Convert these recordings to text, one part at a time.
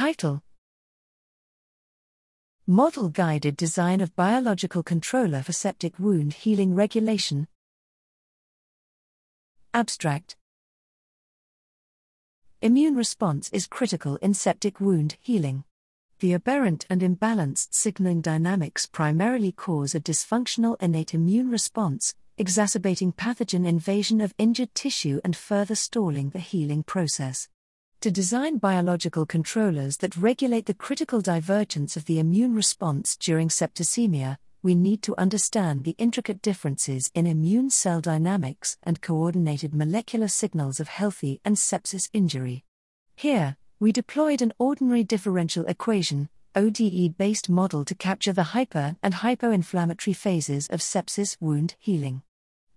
Title Model Guided Design of Biological Controller for Septic Wound Healing Regulation. Abstract Immune response is critical in septic wound healing. The aberrant and imbalanced signaling dynamics primarily cause a dysfunctional innate immune response, exacerbating pathogen invasion of injured tissue and further stalling the healing process. To design biological controllers that regulate the critical divergence of the immune response during septicemia, we need to understand the intricate differences in immune cell dynamics and coordinated molecular signals of healthy and sepsis injury. Here, we deployed an ordinary differential equation, ODE based model to capture the hyper and hypoinflammatory phases of sepsis wound healing.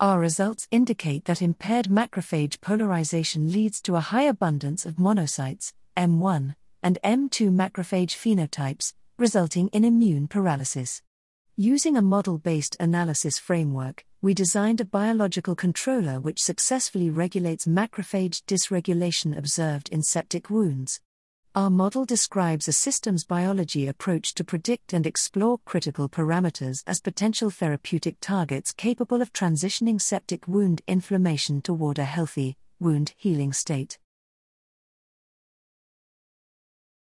Our results indicate that impaired macrophage polarization leads to a high abundance of monocytes, M1, and M2 macrophage phenotypes, resulting in immune paralysis. Using a model based analysis framework, we designed a biological controller which successfully regulates macrophage dysregulation observed in septic wounds. Our model describes a systems biology approach to predict and explore critical parameters as potential therapeutic targets capable of transitioning septic wound inflammation toward a healthy, wound healing state.